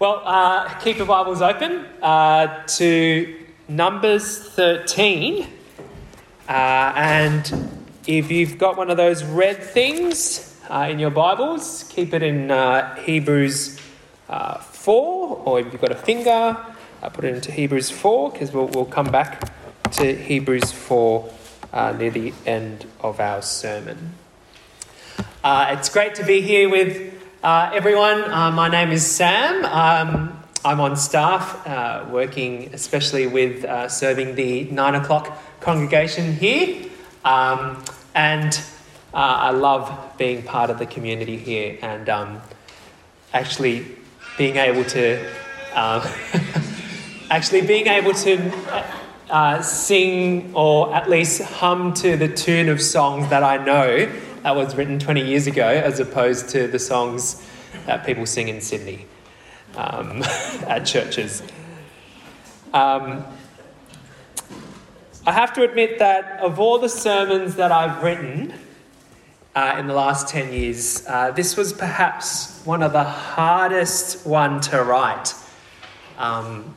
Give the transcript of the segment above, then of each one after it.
Well, uh, keep your Bibles open uh, to Numbers 13. Uh, and if you've got one of those red things uh, in your Bibles, keep it in uh, Hebrews uh, 4, or if you've got a finger, put it into Hebrews 4, because we'll, we'll come back to Hebrews 4 near the end of our sermon. it's great to be here with uh, everyone, uh, my name is Sam. Um, I'm on staff, uh, working especially with uh, serving the nine o'clock congregation here. Um, and uh, I love being part of the community here and um, actually being able to. Um, actually, being able to uh, sing or at least hum to the tune of songs that I know that was written 20 years ago as opposed to the songs that people sing in Sydney um, at churches. Um, I have to admit that of all the sermons that I've written uh, in the last 10 years, uh, this was perhaps one of the hardest one to write. Um,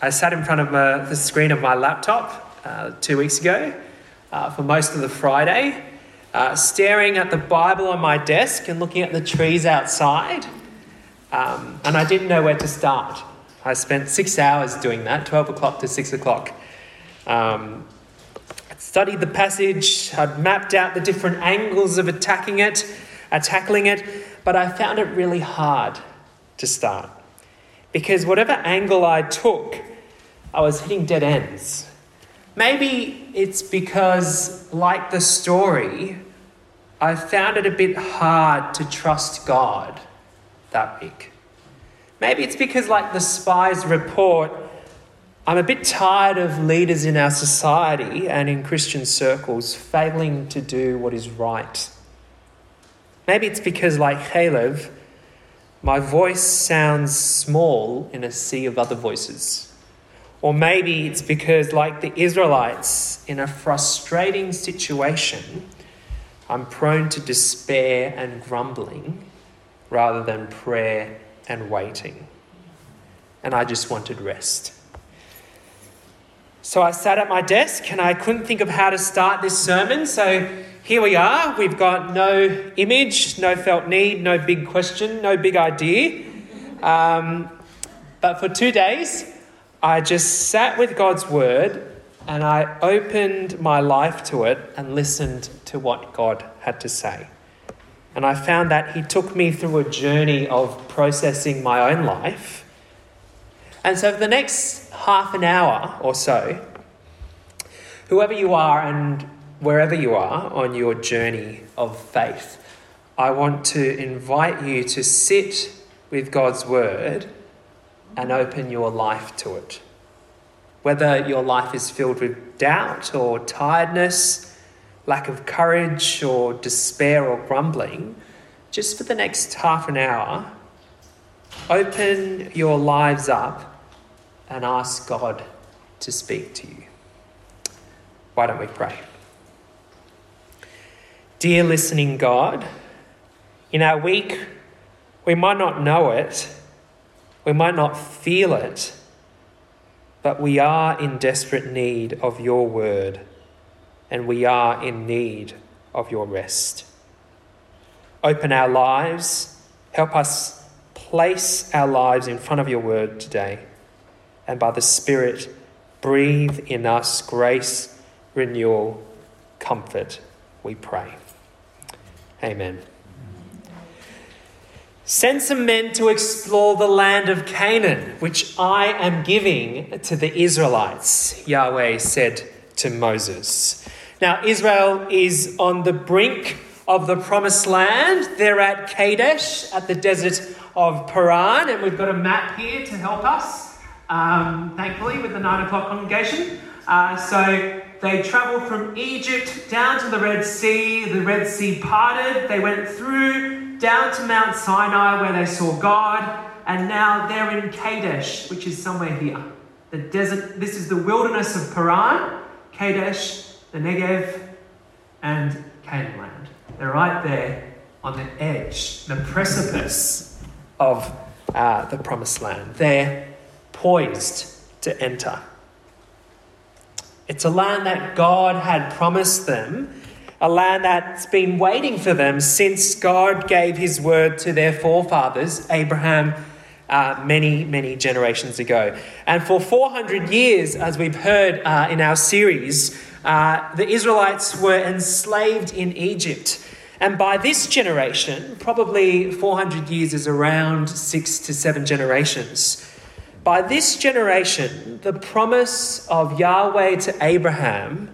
I sat in front of my, the screen of my laptop uh, two weeks ago uh, for most of the Friday uh, staring at the Bible on my desk and looking at the trees outside. Um, and I didn't know where to start. I spent six hours doing that, 12 o'clock to 6 o'clock. Um, I'd studied the passage, I'd mapped out the different angles of attacking it, uh, tackling it, but I found it really hard to start. Because whatever angle I took, I was hitting dead ends. Maybe it's because, like the story, I found it a bit hard to trust God that week. Maybe it's because, like the spy's report, I'm a bit tired of leaders in our society and in Christian circles failing to do what is right. Maybe it's because, like Caleb, my voice sounds small in a sea of other voices. Or maybe it's because, like the Israelites, in a frustrating situation, I'm prone to despair and grumbling rather than prayer and waiting. And I just wanted rest. So I sat at my desk and I couldn't think of how to start this sermon. So here we are. We've got no image, no felt need, no big question, no big idea. Um, but for two days, I just sat with God's word and I opened my life to it and listened to what God had to say. And I found that He took me through a journey of processing my own life. And so, for the next half an hour or so, whoever you are and wherever you are on your journey of faith, I want to invite you to sit with God's Word and open your life to it. Whether your life is filled with doubt or tiredness, lack of courage or despair or grumbling, just for the next half an hour, open your lives up and ask God to speak to you. Why don't we pray? Dear listening God, in our week, we might not know it we might not feel it, but we are in desperate need of your word, and we are in need of your rest. Open our lives, help us place our lives in front of your word today, and by the Spirit, breathe in us grace, renewal, comfort, we pray. Amen. Send some men to explore the land of Canaan, which I am giving to the Israelites, Yahweh said to Moses. Now, Israel is on the brink of the promised land. They're at Kadesh, at the desert of Paran, and we've got a map here to help us, um, thankfully, with the 9 o'clock congregation. Uh, so they traveled from Egypt down to the Red Sea. The Red Sea parted. They went through down to Mount Sinai where they saw God, and now they're in Kadesh, which is somewhere here. The desert, this is the wilderness of Paran, Kadesh, the Negev, and Canaan land. They're right there on the edge, the precipice of uh, the promised land. They're poised to enter. It's a land that God had promised them, a land that's been waiting for them since God gave his word to their forefathers, Abraham, uh, many, many generations ago. And for 400 years, as we've heard uh, in our series, uh, the Israelites were enslaved in Egypt. And by this generation, probably 400 years is around six to seven generations. By this generation, the promise of Yahweh to Abraham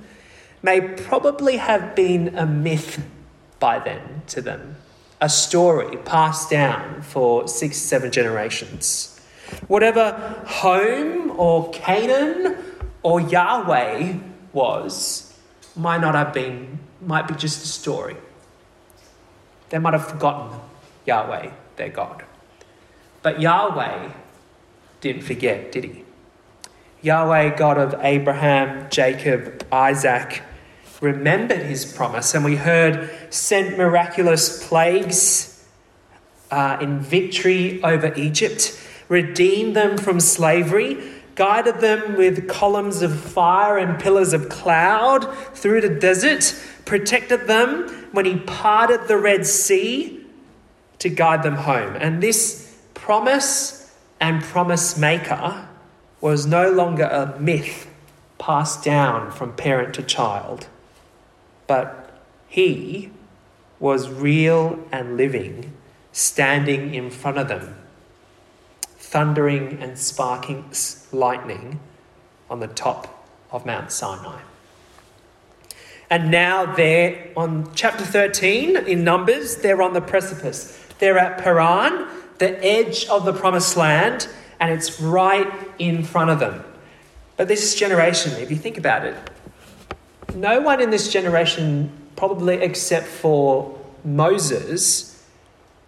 may probably have been a myth by then to them a story passed down for six, seven generations. Whatever home or Canaan or Yahweh was, might not have been, might be just a story. They might have forgotten Yahweh, their God. But Yahweh didn't forget, did he? Yahweh, God of Abraham, Jacob, Isaac, remembered his promise, and we heard sent miraculous plagues uh, in victory over Egypt, redeemed them from slavery, guided them with columns of fire and pillars of cloud through the desert, protected them when he parted the Red Sea to guide them home. And this promise and promise maker was no longer a myth passed down from parent to child but he was real and living, standing in front of them, thundering and sparking lightning on the top of Mount Sinai. And now they're on chapter 13 in Numbers, they're on the precipice. They're at Paran, the edge of the promised land, and it's right in front of them. But this generation, if you think about it, no one in this generation, probably except for Moses,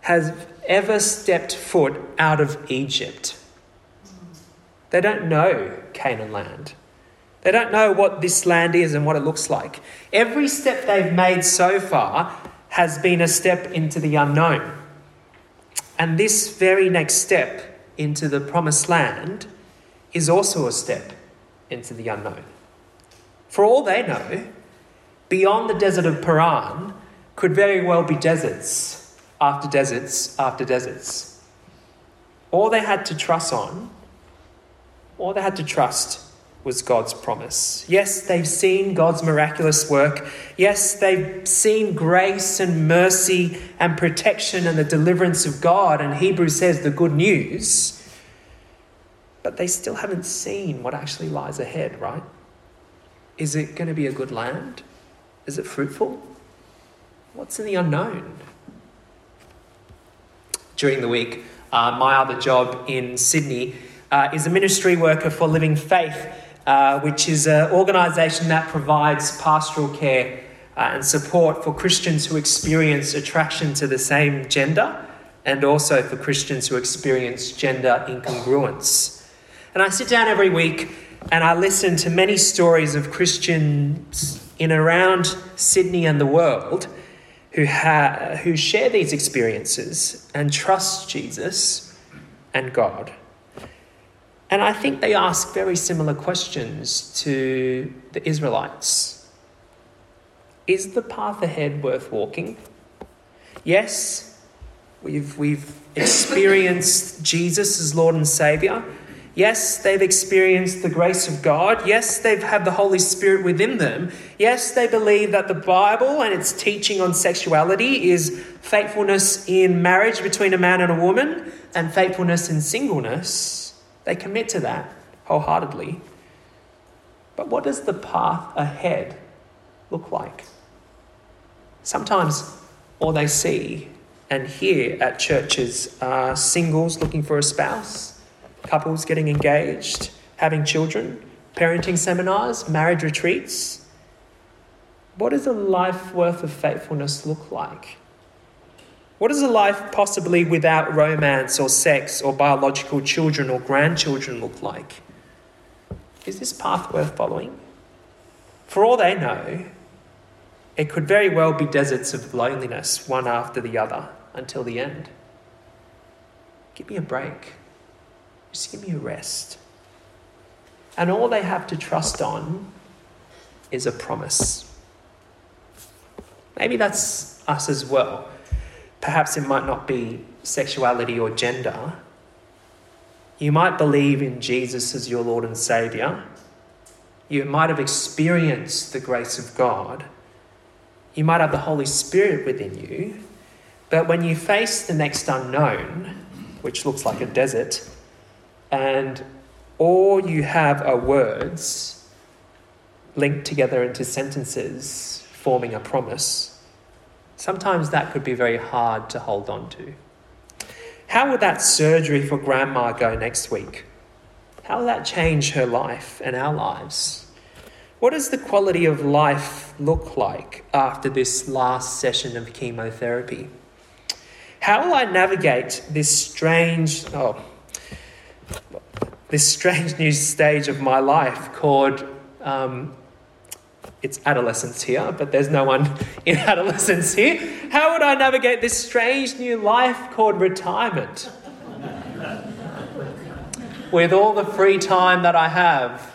has ever stepped foot out of Egypt. They don't know Canaan land. They don't know what this land is and what it looks like. Every step they've made so far has been a step into the unknown. And this very next step into the promised land is also a step into the unknown. For all they know, beyond the desert of Paran could very well be deserts after deserts after deserts. All they had to trust on, all they had to trust was God's promise. Yes, they've seen God's miraculous work. Yes, they've seen grace and mercy and protection and the deliverance of God. And Hebrews says the good news. But they still haven't seen what actually lies ahead, right? Is it going to be a good land? Is it fruitful? What's in the unknown? During the week, uh, my other job in Sydney uh, is a ministry worker for Living Faith, uh, which is an organisation that provides pastoral care uh, and support for Christians who experience attraction to the same gender and also for Christians who experience gender incongruence. And I sit down every week and I listen to many stories of Christians in around Sydney and the world who, ha- who share these experiences and trust Jesus and God. And I think they ask very similar questions to the Israelites. Is the path ahead worth walking? Yes, we've, we've experienced Jesus as Lord and Saviour. Yes, they've experienced the grace of God. Yes, they've had the Holy Spirit within them. Yes, they believe that the Bible and its teaching on sexuality is faithfulness in marriage between a man and a woman and faithfulness in singleness. They commit to that wholeheartedly. But what does the path ahead look like? Sometimes all they see and hear at churches are singles looking for a spouse couples getting engaged, having children, parenting seminars, marriage retreats. What does a life worth of faithfulness look like? What does a life possibly without romance or sex or biological children or grandchildren look like? Is this path worth following? For all they know, it could very well be deserts of loneliness, one after the other, until the end. give me a break. Just give me a rest. And all they have to trust on is a promise. Maybe that's us as well. Perhaps it might not be sexuality or gender. You might believe in Jesus as your Lord and Saviour. You might have experienced the grace of God. You might have the Holy Spirit within you. But when you face the next unknown, which looks like a desert, and all you have are words linked together into sentences forming a promise, sometimes that could be very hard to hold on to. How would that surgery for grandma go next week? How will that change her life and our lives? What does the quality of life look like after this last session of chemotherapy? How will I navigate this strange, oh, this strange new stage of my life called um, it's adolescence here, but there's no one in adolescence here. How would I navigate this strange new life called retirement? With all the free time that I have.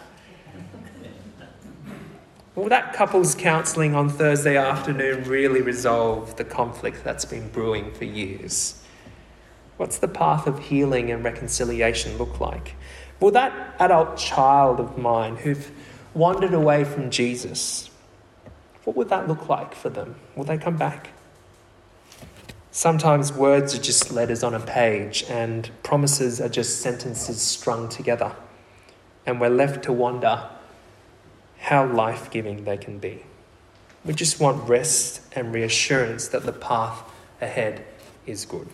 Will that couples counselling on Thursday afternoon really resolve the conflict that's been brewing for years? What's the path of healing and reconciliation look like? Will that adult child of mine who've wandered away from Jesus, what would that look like for them? Will they come back? Sometimes words are just letters on a page, and promises are just sentences strung together. And we're left to wonder how life giving they can be. We just want rest and reassurance that the path ahead is good.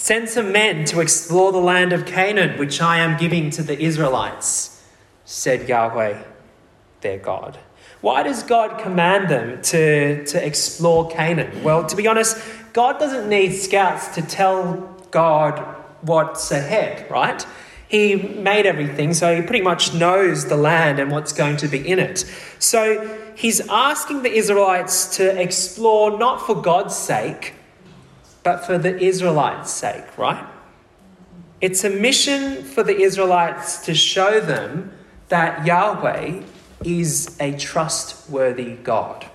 Send some men to explore the land of Canaan, which I am giving to the Israelites, said Yahweh, their God. Why does God command them to, to explore Canaan? Well, to be honest, God doesn't need scouts to tell God what's ahead, right? He made everything, so he pretty much knows the land and what's going to be in it. So he's asking the Israelites to explore not for God's sake, but for the Israelites' sake, right? It's a mission for the Israelites to show them that Yahweh is a trustworthy God.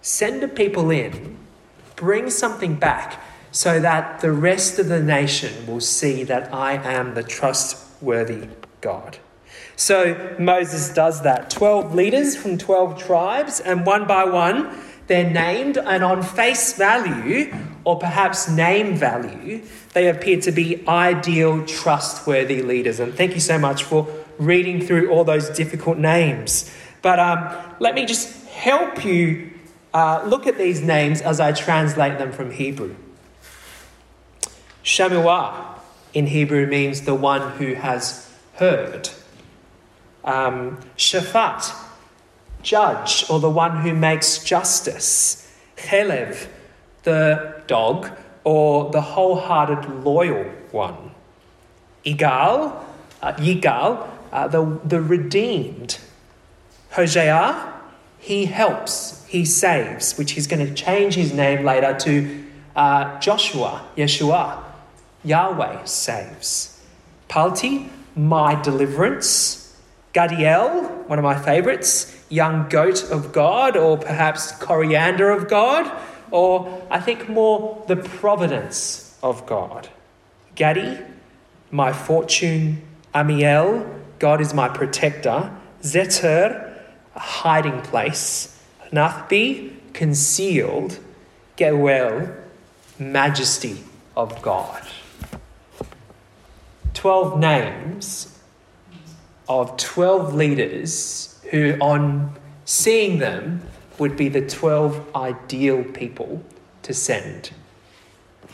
Send the people in, bring something back so that the rest of the nation will see that I am the trustworthy God. So Moses does that. 12 leaders from 12 tribes, and one by one, they're named, and on face value, or perhaps name value, they appear to be ideal, trustworthy leaders. And thank you so much for reading through all those difficult names. But um, let me just help you uh, look at these names as I translate them from Hebrew. Shammua in Hebrew means the one who has heard. Um, Shaphat judge or the one who makes justice. Chelev, the dog or the wholehearted loyal one. Igal, uh, Yigal, uh, the, the redeemed. Hosea, he helps, he saves, which he's going to change his name later to uh, Joshua, Yeshua, Yahweh saves. Palti, my deliverance. Gadiel, one of my favorites, young goat of God, or perhaps coriander of God, or I think more the providence of God. Gadi, my fortune. Amiel, God is my protector. Zeter, a hiding place. Nahbi, concealed. Geuel, majesty of God. Twelve names of 12 leaders who, on seeing them, would be the 12 ideal people to send.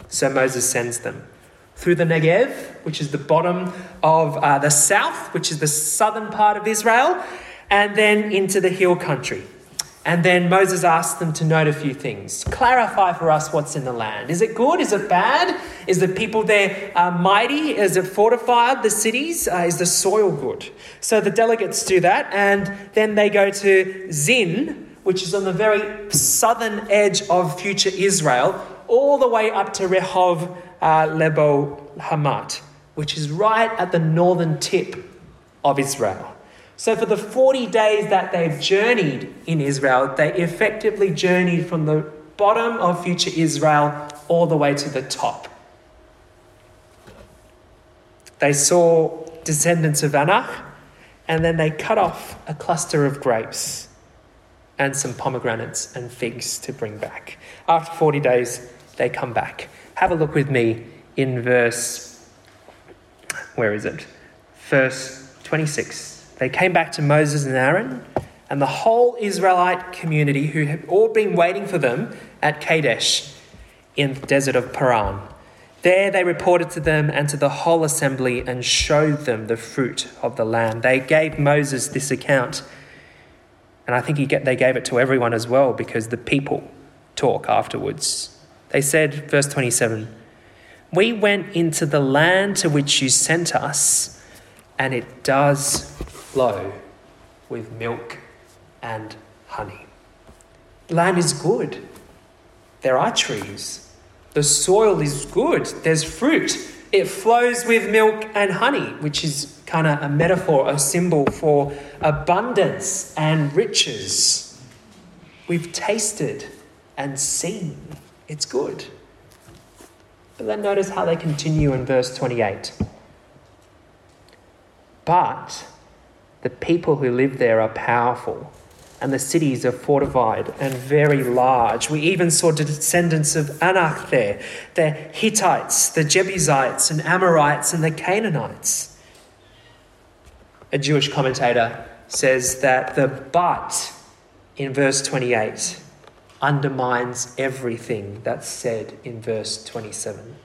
So Moses sends them through the Negev, which is the bottom of uh, the south, which is the southern part of Israel, and then into the hill country. And then Moses asked them to note a few things. Clarify for us what's in the land. Is it good? Is it bad? Is the people there uh, mighty? Is it fortified, the cities? Uh, is the soil good? So the delegates do that, and then they go to Zin, which is on the very southern edge of future Israel, all the way up to Rehov uh, Lebo Hamat, which is right at the northern tip of Israel. So, for the 40 days that they've journeyed in Israel, they effectively journeyed from the bottom of future Israel all the way to the top. They saw descendants of Anak, and then they cut off a cluster of grapes and some pomegranates and figs to bring back. After 40 days, they come back. Have a look with me in verse, where is it? Verse 26. They came back to Moses and Aaron and the whole Israelite community who had all been waiting for them at Kadesh in the desert of Paran. There they reported to them and to the whole assembly and showed them the fruit of the land. They gave Moses this account. And I think he get, they gave it to everyone as well because the people talk afterwards. They said, verse 27, We went into the land to which you sent us, and it does flow with milk and honey. The land is good. There are trees the soil is good, there's fruit. It flows with milk and honey, which is kind of a metaphor, a symbol for abundance and riches. We've tasted and seen. It's good. But then notice how they continue in verse 28. But the people who live there are powerful and the cities are fortified and very large. We even saw descendants of Anak there, the Hittites, the Jebusites, and Amorites, and the Canaanites. A Jewish commentator says that the but in verse 28 undermines everything that's said in verse 27.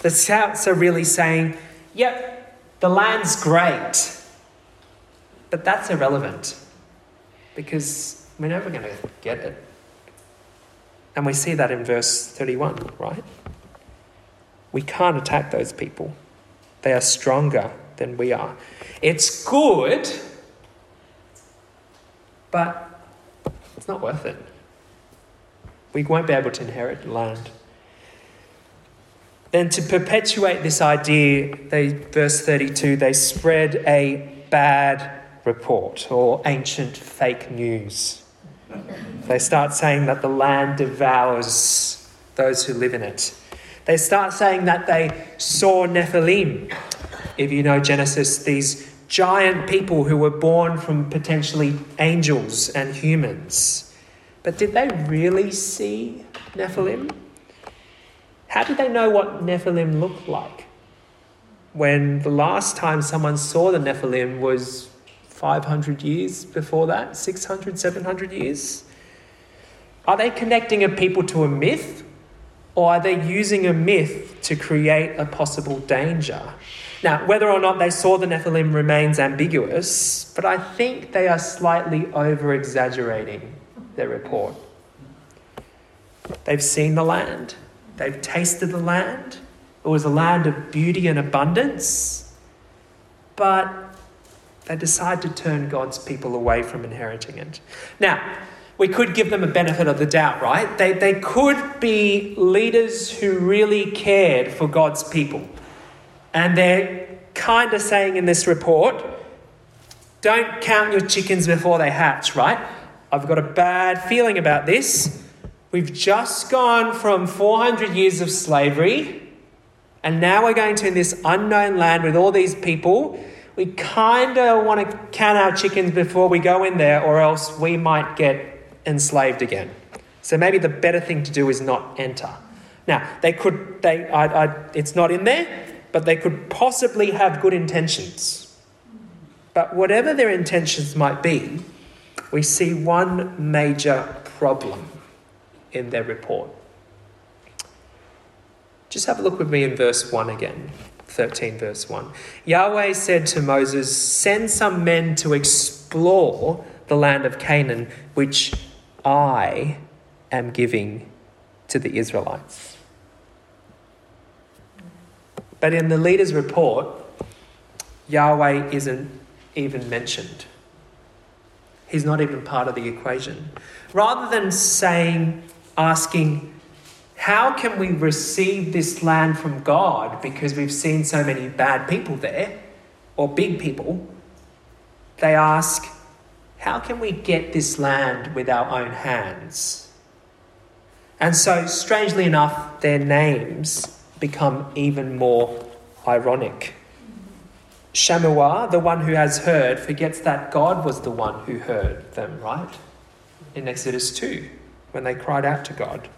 The shouts are really saying, yep, the land's great, but that's irrelevant because we're never going to get it. And we see that in verse 31, right? We can't attack those people, they are stronger than we are. It's good, but it's not worth it. We won't be able to inherit land. Then, to perpetuate this idea, they, verse 32, they spread a bad report or ancient fake news. They start saying that the land devours those who live in it. They start saying that they saw Nephilim. If you know Genesis, these giant people who were born from potentially angels and humans. But did they really see Nephilim? How did they know what Nephilim looked like? When the last time someone saw the Nephilim was 500 years before that, 600, 700 years? Are they connecting a people to a myth? Or are they using a myth to create a possible danger? Now, whether or not they saw the Nephilim remains ambiguous, but I think they are slightly over exaggerating their report. They've seen the land, they've tasted the land. It was a land of beauty and abundance, but they decide to turn God's people away from inheriting it. Now, we could give them a benefit of the doubt, right? They, they could be leaders who really cared for God's people. And they're kind of saying in this report, don't count your chickens before they hatch, right? I've got a bad feeling about this. We've just gone from 400 years of slavery, and now we're going to this unknown land with all these people we kind of want to count our chickens before we go in there, or else we might get enslaved again. So maybe the better thing to do is not enter. Now, they could, they, I, I, it's not in there, but they could possibly have good intentions. But whatever their intentions might be, we see one major problem in their report. Just have a look with me in verse 1 again. 13, verse 1. Yahweh said to Moses, Send some men to explore the land of Canaan, which I am giving to the Israelites. But in the leader's report, Yahweh isn't even mentioned. He's not even part of the equation. Rather than saying, asking, how can we receive this land from God because we've seen so many bad people there, or big people? They ask, how can we get this land with our own hands? And so, strangely enough, their names become even more ironic. Shammua, the one who has heard, forgets that God was the one who heard them, right? In Exodus 2, when they cried out to God.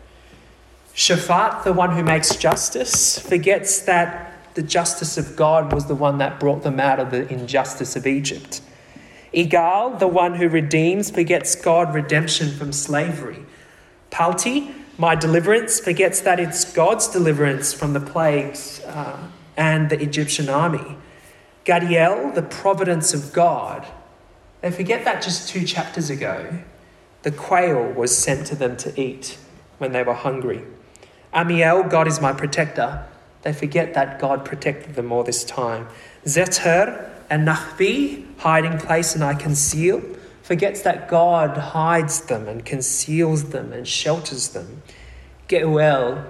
Shaphat, the one who makes justice, forgets that the justice of God was the one that brought them out of the injustice of Egypt. Igal, the one who redeems, forgets God redemption from slavery. Palti, my deliverance, forgets that it's God's deliverance from the plagues uh, and the Egyptian army. Gadiel, the providence of God, they forget that just two chapters ago, the quail was sent to them to eat when they were hungry. Amiel, God is my protector. They forget that God protected them all this time. Zeter and Nahbi, hiding place and I conceal, forgets that God hides them and conceals them and shelters them. Geuel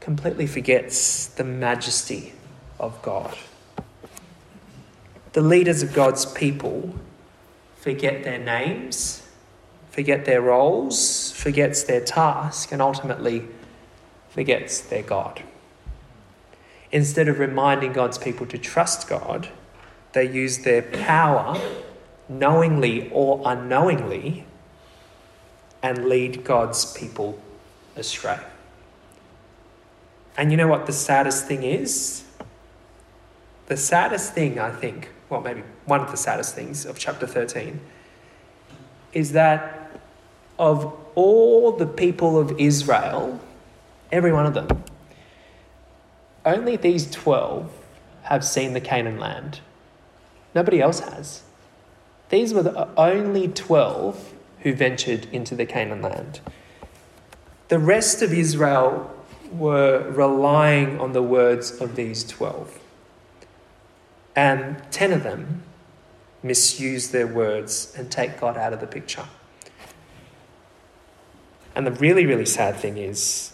completely forgets the majesty of God. The leaders of God's people forget their names, forget their roles, forgets their task, and ultimately forgets their God. Instead of reminding God's people to trust God, they use their power, knowingly or unknowingly, and lead God's people astray. And you know what the saddest thing is? The saddest thing, I think, well, maybe one of the saddest things of chapter 13, is that of all the people of Israel, Every one of them. Only these 12 have seen the Canaan land. Nobody else has. These were the only 12 who ventured into the Canaan land. The rest of Israel were relying on the words of these 12. And 10 of them misuse their words and take God out of the picture. And the really, really sad thing is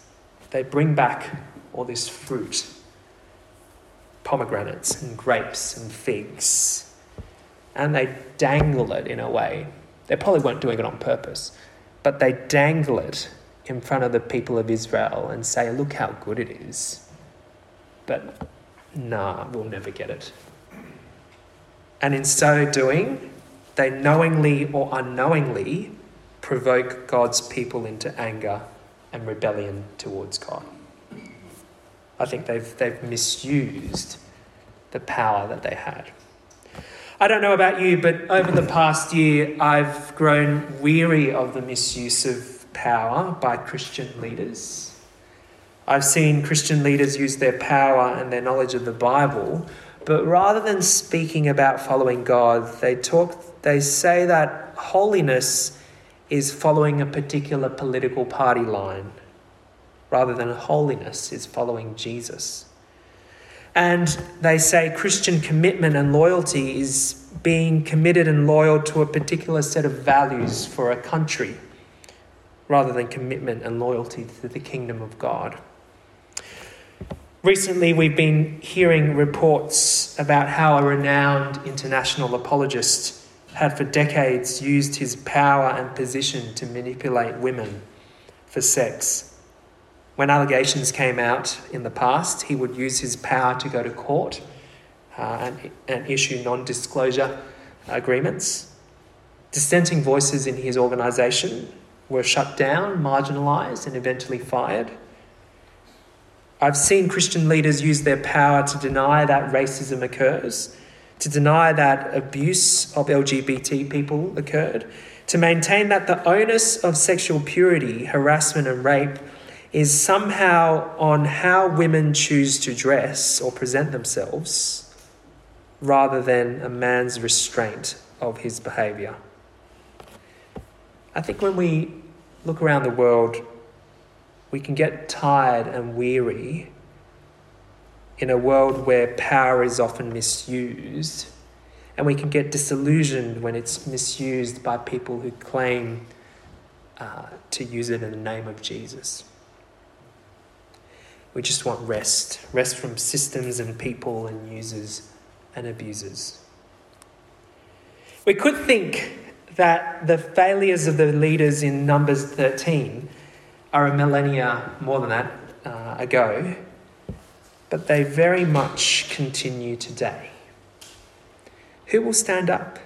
they bring back all this fruit pomegranates and grapes and figs and they dangle it in a way. They probably weren't doing it on purpose, but they dangle it in front of the people of Israel and say, Look how good it is. But nah, we'll never get it. And in so doing, they knowingly or unknowingly provoke God's people into anger and rebellion towards God. I think they've, they've misused the power that they had. I don't know about you, but over the past year, I've grown weary of the misuse of power by Christian leaders. I've seen Christian leaders use their power and their knowledge of the Bible, but rather than speaking about following God, they talk they say that holiness is following a particular political party line rather than holiness is following Jesus. And they say Christian commitment and loyalty is being committed and loyal to a particular set of values for a country rather than commitment and loyalty to the kingdom of God. Recently, we've been hearing reports about how a renowned international apologist had for decades used his power and position to manipulate women for sex. When allegations came out in the past, he would use his power to go to court uh, and, and issue non disclosure agreements. Dissenting voices in his organisation were shut down, marginalised, and eventually fired. I've seen Christian leaders use their power to deny that racism occurs to deny that abuse of LGBT people occurred, to maintain that the onus of sexual purity, harassment, and rape is somehow on how women choose to dress or present themselves rather than a man's restraint of his behaviour. I think when we look around the world, we can get tired and weary in a world where power is often misused, and we can get disillusioned when it's misused by people who claim uh, to use it in the name of Jesus. We just want rest rest from systems and people and users and abusers. We could think that the failures of the leaders in Numbers 13 are a millennia more than that uh, ago, but they very much continue today. Who will stand up?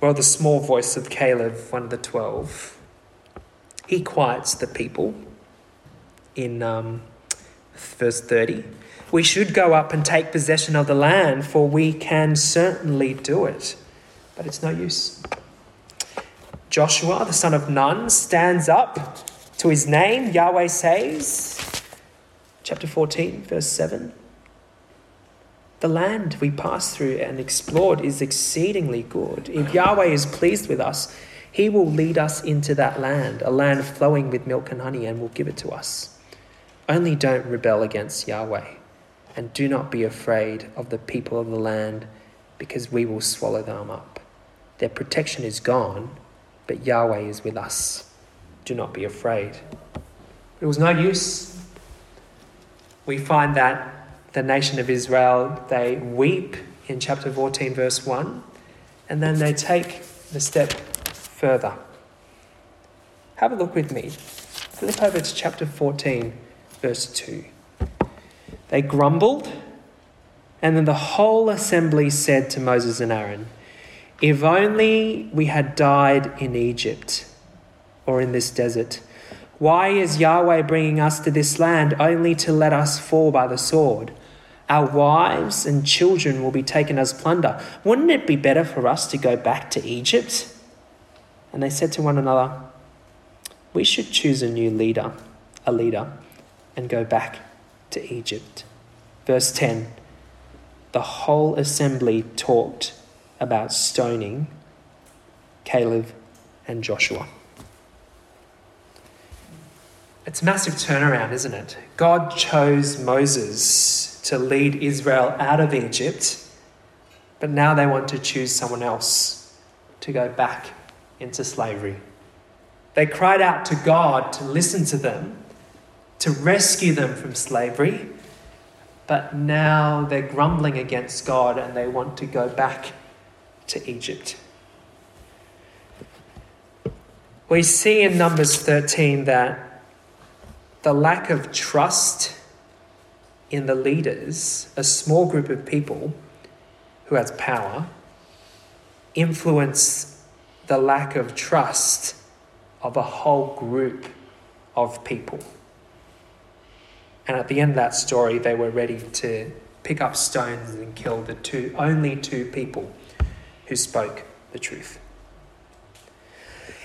Well, the small voice of Caleb, one of the twelve, he quiets the people in um, verse 30. We should go up and take possession of the land, for we can certainly do it. But it's no use. Joshua, the son of Nun, stands up to his name. Yahweh says, chapter 14, verse 7 The land we passed through and explored is exceedingly good. If Yahweh is pleased with us, he will lead us into that land, a land flowing with milk and honey, and will give it to us. Only don't rebel against Yahweh, and do not be afraid of the people of the land, because we will swallow them up. Their protection is gone, but Yahweh is with us. Do not be afraid. It was no use. We find that the nation of Israel, they weep in chapter 14, verse 1, and then they take the step further. Have a look with me. Flip over to chapter 14 verse 2. They grumbled, and then the whole assembly said to Moses and Aaron, If only we had died in Egypt or in this desert. Why is Yahweh bringing us to this land only to let us fall by the sword? Our wives and children will be taken as plunder. Wouldn't it be better for us to go back to Egypt? And they said to one another, We should choose a new leader, a leader and go back to Egypt. Verse 10 The whole assembly talked about stoning Caleb and Joshua. It's a massive turnaround, isn't it? God chose Moses to lead Israel out of Egypt, but now they want to choose someone else to go back into slavery. They cried out to God to listen to them, to rescue them from slavery, but now they're grumbling against God and they want to go back to Egypt. We see in Numbers 13 that the lack of trust in the leaders, a small group of people who has power, influence the lack of trust of a whole group of people. And at the end of that story, they were ready to pick up stones and kill the two, only two people who spoke the truth.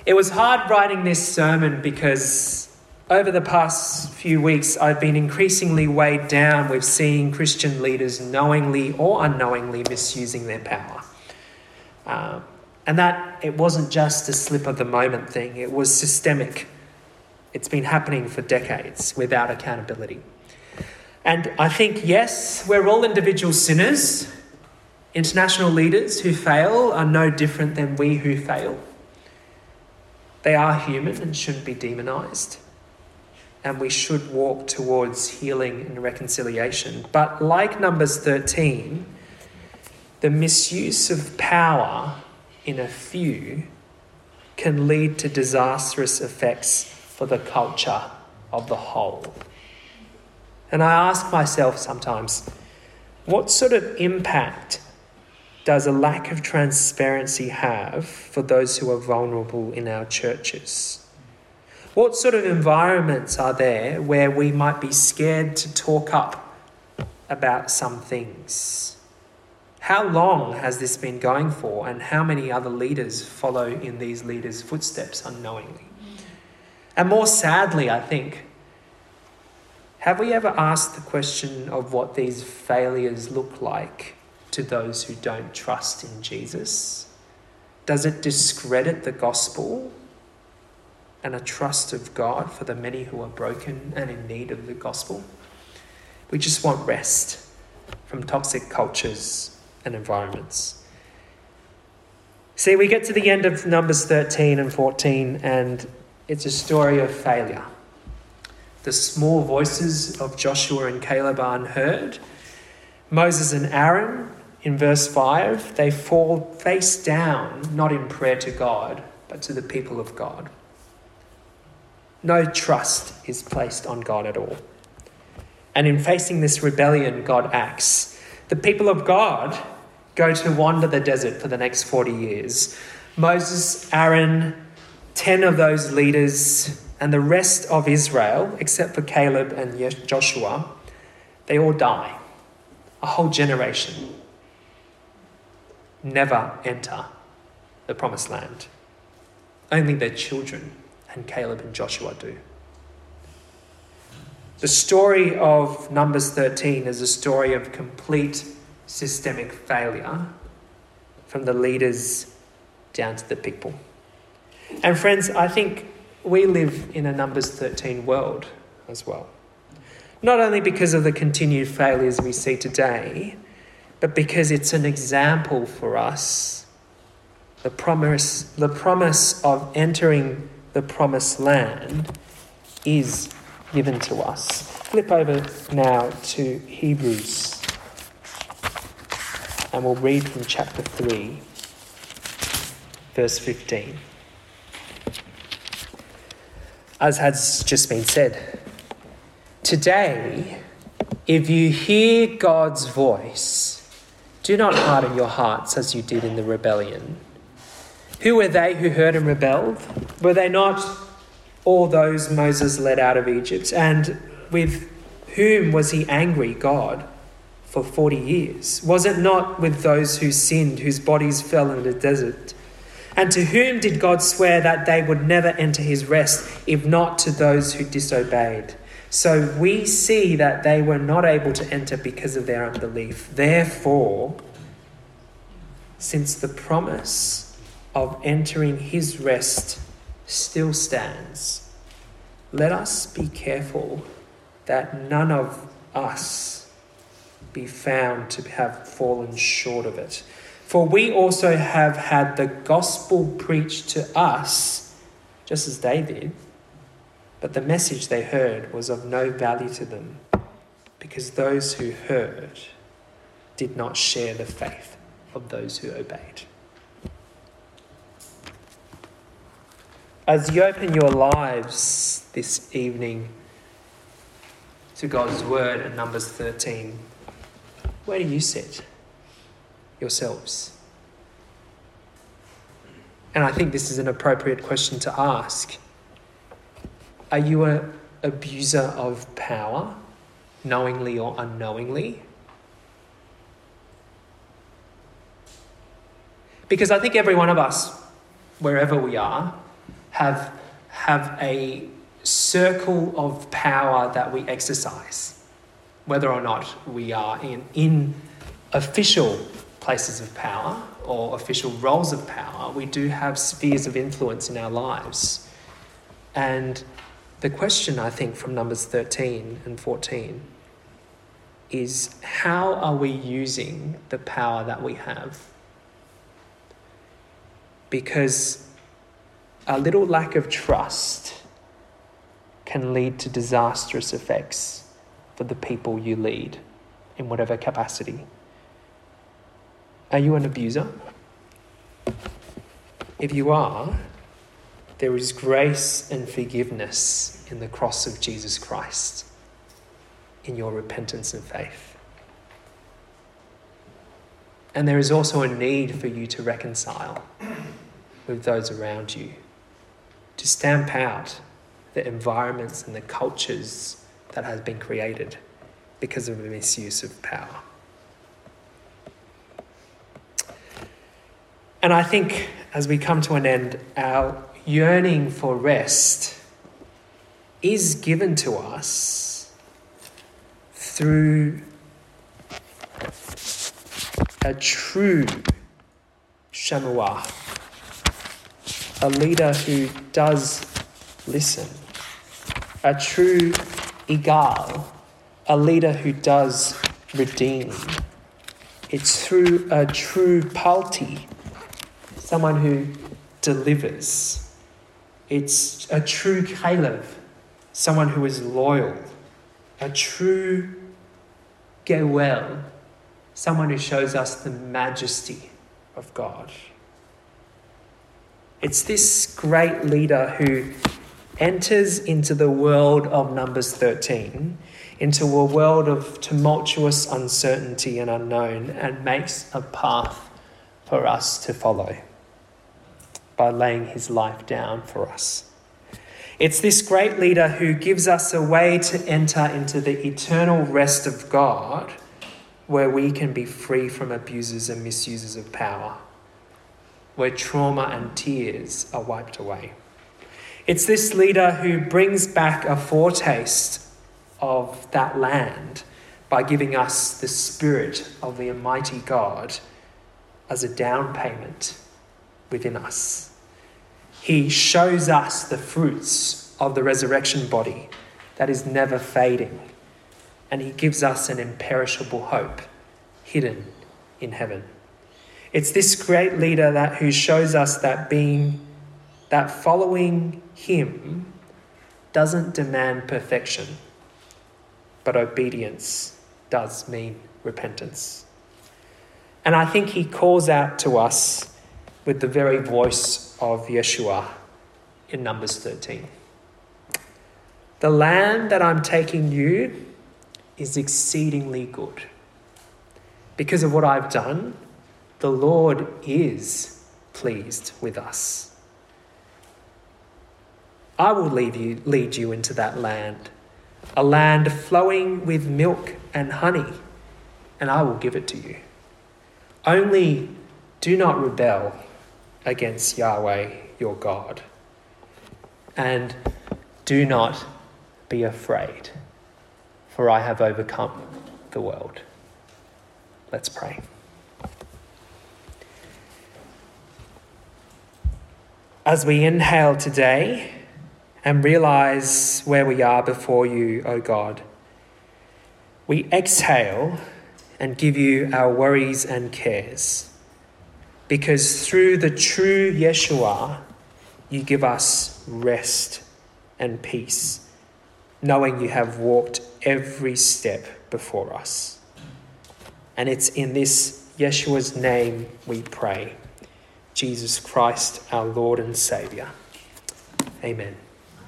It was hard writing this sermon because over the past few weeks, I've been increasingly weighed down with seeing Christian leaders knowingly or unknowingly misusing their power. Um, and that it wasn't just a slip of the moment thing, it was systemic. It's been happening for decades without accountability. And I think, yes, we're all individual sinners. International leaders who fail are no different than we who fail. They are human and shouldn't be demonized. And we should walk towards healing and reconciliation. But like Numbers 13, the misuse of power in a few can lead to disastrous effects for the culture of the whole. And I ask myself sometimes, what sort of impact does a lack of transparency have for those who are vulnerable in our churches? What sort of environments are there where we might be scared to talk up about some things? How long has this been going for, and how many other leaders follow in these leaders' footsteps unknowingly? And more sadly, I think, have we ever asked the question of what these failures look like to those who don't trust in Jesus? Does it discredit the gospel and a trust of God for the many who are broken and in need of the gospel? We just want rest from toxic cultures and environments. See, we get to the end of Numbers 13 and 14, and it's a story of failure the small voices of Joshua and Caleb are unheard. Moses and Aaron, in verse 5, they fall face down, not in prayer to God, but to the people of God. No trust is placed on God at all. And in facing this rebellion, God acts. The people of God go to wander the desert for the next 40 years. Moses, Aaron, 10 of those leaders, and the rest of Israel, except for Caleb and Joshua, they all die. A whole generation never enter the promised land. Only their children and Caleb and Joshua do. The story of Numbers 13 is a story of complete systemic failure from the leaders down to the people. And friends, I think we live in a Numbers 13 world as well. Not only because of the continued failures we see today, but because it's an example for us. The promise, the promise of entering the promised land is given to us. Flip over now to Hebrews, and we'll read from chapter 3, verse 15 as has just been said. Today, if you hear God's voice, do not harden your hearts as you did in the rebellion. Who were they who heard and rebelled? Were they not all those Moses led out of Egypt? And with whom was he angry, God, for 40 years? Was it not with those who sinned, whose bodies fell in the desert? And to whom did God swear that they would never enter his rest, if not to those who disobeyed? So we see that they were not able to enter because of their unbelief. Therefore, since the promise of entering his rest still stands, let us be careful that none of us be found to have fallen short of it. For we also have had the gospel preached to us, just as they did, but the message they heard was of no value to them, because those who heard did not share the faith of those who obeyed. As you open your lives this evening to God's word in Numbers 13, where do you sit? yourselves? And I think this is an appropriate question to ask. Are you an abuser of power, knowingly or unknowingly? Because I think every one of us, wherever we are, have, have a circle of power that we exercise, whether or not we are in, in official places of power or official roles of power, we do have spheres of influence in our lives. And the question, I think, from Numbers 13 and 14 is how are we using the power that we have? Because a little lack of trust can lead to disastrous effects for the people you lead in whatever capacity. Are you an abuser? If you are, there is grace and forgiveness in the cross of Jesus Christ in your repentance and faith. And there is also a need for you to reconcile with those around you, to stamp out the environments and the cultures that has been created because of the misuse of power. And I think as we come to an end, our yearning for rest is given to us through a true Shammua, a leader who does listen, a true Igal, a leader who does redeem. It's through a true Palti, someone who delivers. It's a true Caleb, someone who is loyal, a true Geuel, someone who shows us the majesty of God. It's this great leader who enters into the world of Numbers 13, into a world of tumultuous uncertainty and unknown, and makes a path for us to follow by laying his life down for us. It's this great leader who gives us a way to enter into the eternal rest of God where we can be free from abusers and misusers of power, where trauma and tears are wiped away. It's this leader who brings back a foretaste of that land by giving us the Spirit of the Almighty God as a down payment within us. He shows us the fruits of the resurrection body that is never fading, and He gives us an imperishable hope hidden in heaven. It's this great leader that who shows us that being that following him doesn't demand perfection, but obedience does mean repentance. And I think he calls out to us with the very voice of Yeshua in Numbers 13. The land that I'm taking you is exceedingly good. Because of what I've done, the Lord is pleased with us. I will lead you, lead you into that land, a land flowing with milk and honey, and I will give it to you. Only do not rebel against Yahweh your God, and do not be afraid, for I have overcome the world. Let's pray. As we inhale today and realize where we are before you, O God, we exhale and give you our worries and cares. Because through the true Yeshua, you give us rest and peace, knowing you have walked every step before us. And it's in this Yeshua's name we pray. Jesus Christ, our Lord and Saviour. Amen.